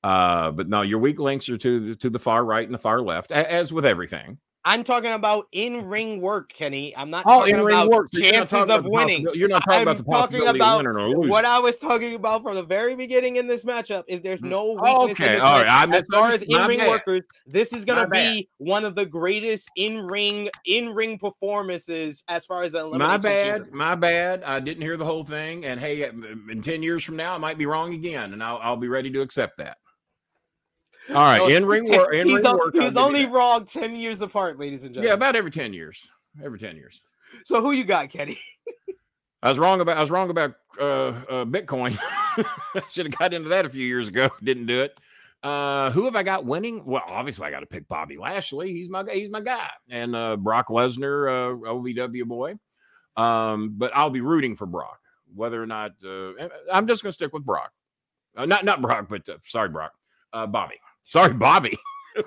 Uh, but no, your weak links are to the, to the far right and the far left, as with everything. I'm talking about in ring work, Kenny. I'm not oh, talking about work. chances of winning. You're not talking I'm about the possibility about of winning or What I was talking about from the very beginning in this matchup is there's mm. no weakness. Okay, all right. As far as in ring workers, this is going to be one of the greatest in ring in ring performances as far as my bad. Chamber. My bad. I didn't hear the whole thing. And hey, in ten years from now, I might be wrong again, and I'll, I'll be ready to accept that. All right, in ring work. In he's, ring work. He's only wrong ten years apart, ladies and gentlemen. Yeah, about every ten years. Every ten years. So who you got, Kenny? I was wrong about I was wrong about uh, uh Bitcoin. Should have got into that a few years ago. Didn't do it. Uh, who have I got winning? Well, obviously I got to pick Bobby Lashley. He's my he's my guy, and uh, Brock Lesnar, uh, OVW boy. Um, but I'll be rooting for Brock, whether or not uh, I'm just going to stick with Brock. Uh, not not Brock, but uh, sorry, Brock, uh, Bobby. Sorry, Bobby.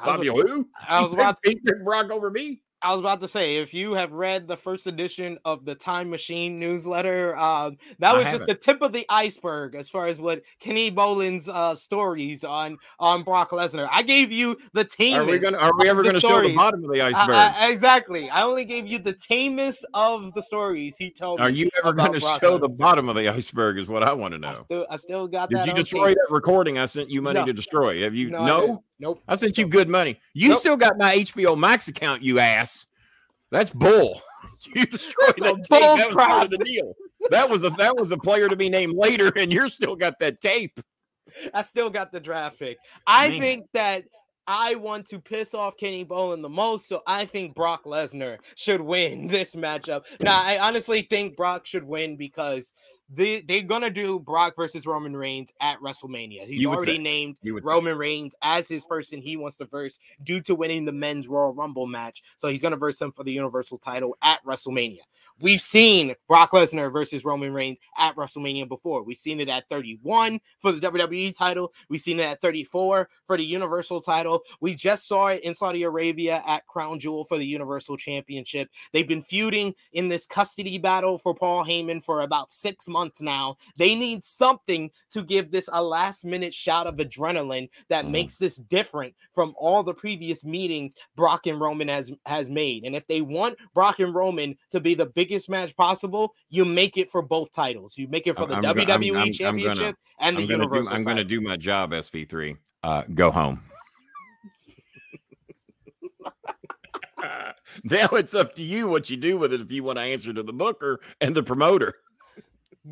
Bobby who? I was about to pick Brock over me. I was about to say, if you have read the first edition of the Time Machine newsletter, um, that was just the tip of the iceberg as far as what Kenny Bolin's uh, stories on on Brock Lesnar. I gave you the tamest. Are we, gonna, are we ever going to show the bottom of the iceberg? Uh, uh, exactly. I only gave you the tamest of the stories he told. Are you ever going to show Lesnar. the bottom of the iceberg? Is what I want to know. I still, I still got Did you destroy that recording I sent you money no. to destroy? Have you? No. no? Nope. I sent you good money. You nope. still got my HBO Max account, you ass. That's bull. You destroyed That's that tape. That was part of the deal. That was a that was a player to be named later, and you're still got that tape. I still got the draft pick. I Man. think that I want to piss off Kenny Bolin the most, so I think Brock Lesnar should win this matchup. Now, I honestly think Brock should win because they they're gonna do Brock versus Roman Reigns at WrestleMania. He's already think. named Roman think. Reigns as his person he wants to verse due to winning the men's Royal Rumble match. So he's gonna verse him for the Universal title at WrestleMania. We've seen Brock Lesnar versus Roman Reigns at WrestleMania before. We've seen it at 31 for the WWE title. We've seen it at 34 for the Universal title. We just saw it in Saudi Arabia at Crown Jewel for the Universal Championship. They've been feuding in this custody battle for Paul Heyman for about six months now. They need something to give this a last minute shot of adrenaline that mm. makes this different from all the previous meetings Brock and Roman has has made. And if they want Brock and Roman to be the biggest match possible, you make it for both titles. You make it for the I'm, WWE I'm, I'm, Championship gonna, and the Universal. Do, I'm going to do my job, SP3. Uh, go home. now it's up to you what you do with it if you want to answer to the booker and the promoter.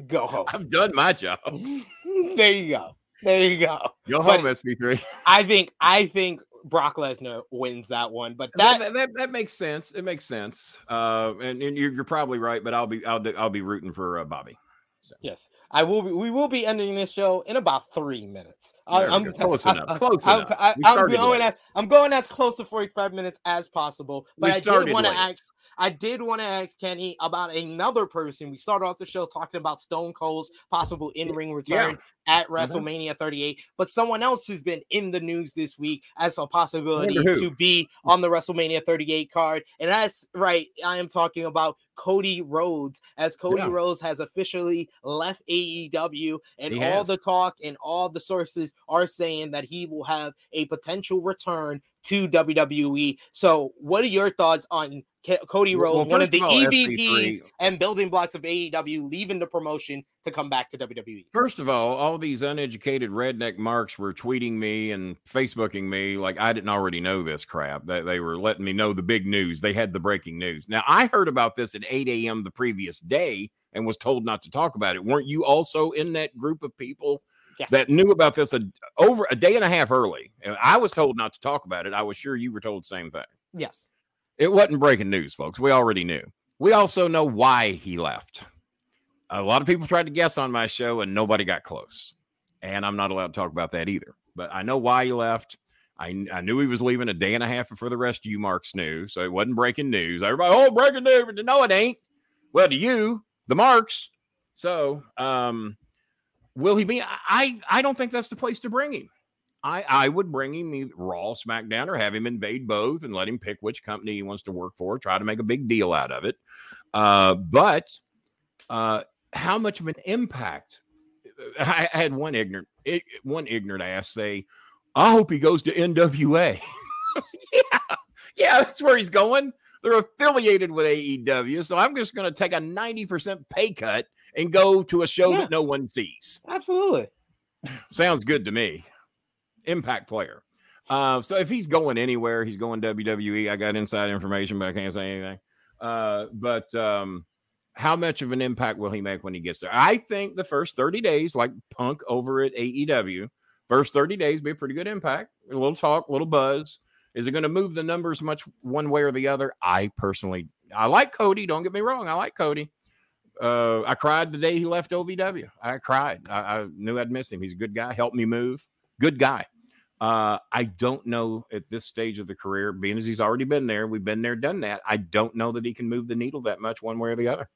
Go home. I've done my job. there you go. There you go. Go home, but SP3. I think I think Brock Lesnar wins that one, but that that, that, that makes sense. It makes sense. Uh, and, and you're, you're, probably right, but I'll be I'll I'll be rooting for uh, Bobby. So. Yes, I will. Be, we will be ending this show in about three minutes. I, am close I, enough. Close I, enough. I, am going as I'm going as close to 45 minutes as possible. But I did want to ask. I did want to ask Kenny about another person. We started off the show talking about Stone Cold's possible in-ring return yeah. at mm-hmm. WrestleMania mm-hmm. 38, but someone else has been in the news this week as a possibility to be on the WrestleMania 38 card, and that's right. I am talking about Cody Rhodes, as Cody yeah. Rhodes has officially left AEW, and he all has. the talk and all the sources are saying that he will have a potential return to WWE. So, what are your thoughts on Cody Rhodes, well, one of the of all, EVPs and building blocks of AEW, leaving the promotion to come back to WWE? First of all, all these uneducated redneck marks were tweeting me and Facebooking me like I didn't already know this crap. That they were letting me know the big news. They had the breaking news. Now, I heard about this at 8 a.m. the previous day and was told not to talk about it. Weren't you also in that group of people? Yes. that knew about this a, over a day and a half early. I was told not to talk about it. I was sure you were told the same thing. Yes. It wasn't breaking news, folks. We already knew. We also know why he left. A lot of people tried to guess on my show and nobody got close. And I'm not allowed to talk about that either. But I know why he left. I, I knew he was leaving a day and a half before the rest of you marks knew. So it wasn't breaking news. Everybody, oh, breaking news. No, it ain't. Well, to you, the marks. So um, will he be? I, I don't think that's the place to bring him. I, I would bring him Raw, SmackDown, or have him invade both and let him pick which company he wants to work for. Try to make a big deal out of it. Uh, but uh, how much of an impact? I, I had one ignorant one ignorant ass say, "I hope he goes to NWA." yeah, yeah, that's where he's going. They're affiliated with AEW, so I'm just going to take a ninety percent pay cut and go to a show yeah. that no one sees. Absolutely, sounds good to me impact player. Uh, so if he's going anywhere, he's going WWE. I got inside information, but I can't say anything. Uh, but um, how much of an impact will he make when he gets there? I think the first 30 days, like Punk over at AEW, first 30 days be a pretty good impact. A little talk, a little buzz. Is it going to move the numbers much one way or the other? I personally, I like Cody. Don't get me wrong. I like Cody. Uh, I cried the day he left OVW. I cried. I, I knew I'd miss him. He's a good guy. Helped me move. Good guy. Uh, I don't know at this stage of the career, being as he's already been there, we've been there, done that. I don't know that he can move the needle that much one way or the other.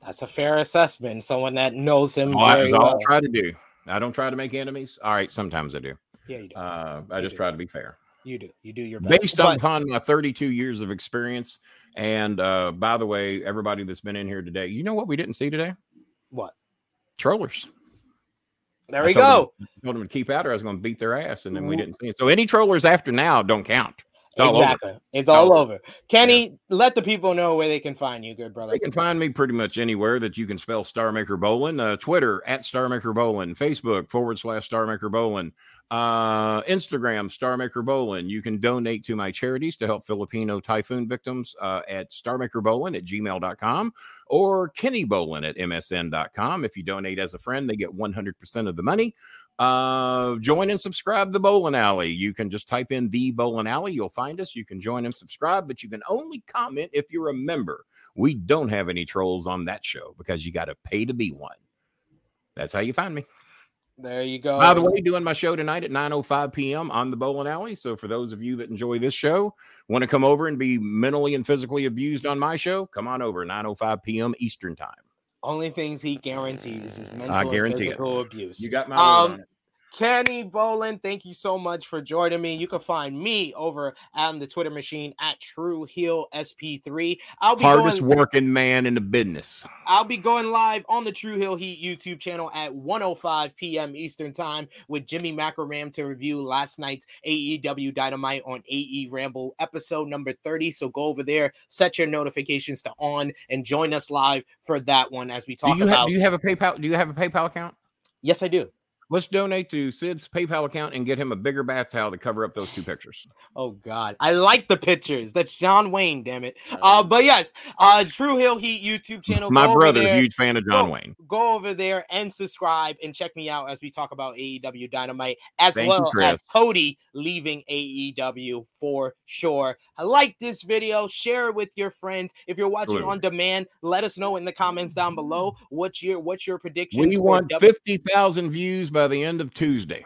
That's a fair assessment. Someone that knows him. Oh, that's all I try to do. I don't try to make enemies. All right, sometimes I do. Yeah, you do. Uh, I you just do. try to be fair. You do. You do your best. Based but- upon my 32 years of experience. And uh, by the way, everybody that's been in here today, you know what we didn't see today? What? Trollers. There we go. Them, told them to keep out, or I was going to beat their ass, and then we didn't see it. So any trollers after now don't count. It's exactly. It's all over. Kenny, yeah. let the people know where they can find you, good brother. They can find me pretty much anywhere that you can spell Starmaker Bolin. Uh, Twitter at Star Maker Bolin, Facebook forward slash Starmaker Bolin, uh, Instagram Star Maker Bolin. You can donate to my charities to help Filipino typhoon victims uh, at Starmaker Bolin at gmail.com or Kenny Bolin at msn.com. If you donate as a friend, they get 100% of the money. Uh, join and subscribe to the Bolin Alley. You can just type in the Bolin Alley. You'll find us. You can join and subscribe, but you can only comment if you're a member. We don't have any trolls on that show because you got to pay to be one. That's how you find me. There you go. By the way, doing my show tonight at 9:05 p.m. on the Bolin Alley. So for those of you that enjoy this show, want to come over and be mentally and physically abused on my show, come on over 9:05 p.m. Eastern time. Only things he guarantees is mental I guarantee and physical it. abuse. You got my um, Kenny Bolin, thank you so much for joining me. You can find me over on the Twitter machine at True Heel SP3. I'll be hardest going, working man in the business. I'll be going live on the True Heel Heat YouTube channel at 105 p.m. Eastern time with Jimmy Macram to review last night's AEW Dynamite on AE Ramble episode number 30. So go over there, set your notifications to on, and join us live for that one as we talk do you about. Have, do you have a PayPal? Do you have a PayPal account? Yes, I do. Let's donate to Sid's PayPal account and get him a bigger bath towel to cover up those two pictures. Oh God, I like the pictures. That's John Wayne, damn it. Uh, but yes, uh, True Heel Heat YouTube channel. My brother, huge fan of John go, Wayne. Go over there and subscribe and check me out as we talk about AEW Dynamite, as Thank well you, as Cody leaving AEW for sure. I like this video. Share it with your friends. If you're watching Absolutely. on demand, let us know in the comments down below what's your what's your prediction. We want w- fifty thousand views by the end of Tuesday.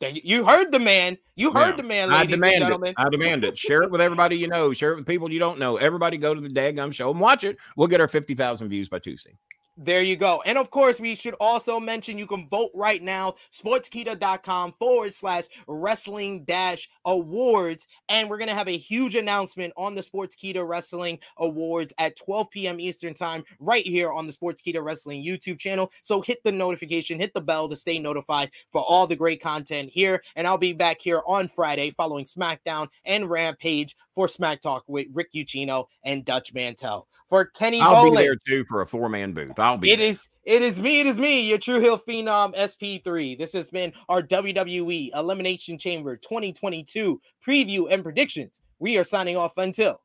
You heard the man. You heard yeah, the man, ladies I demand and gentlemen. It. I demand it. Share it with everybody you know. Share it with people you don't know. Everybody go to the Dadgum show and watch it. We'll get our 50,000 views by Tuesday. There you go. And of course, we should also mention you can vote right now, sportskeeda.com forward slash wrestling dash awards. And we're going to have a huge announcement on the Sportskeeda Wrestling Awards at 12 p.m. Eastern Time, right here on the Sportskeeda Wrestling YouTube channel. So hit the notification, hit the bell to stay notified for all the great content here. And I'll be back here on Friday following SmackDown and Rampage for Smack Talk with Rick Ucchino and Dutch Mantell. For Kenny I'll Bolin, be there too for a four man booth. I'll be. It there. is. It is me. It is me, your True Heel Phenom SP3. This has been our WWE Elimination Chamber 2022 preview and predictions. We are signing off until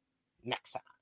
next time.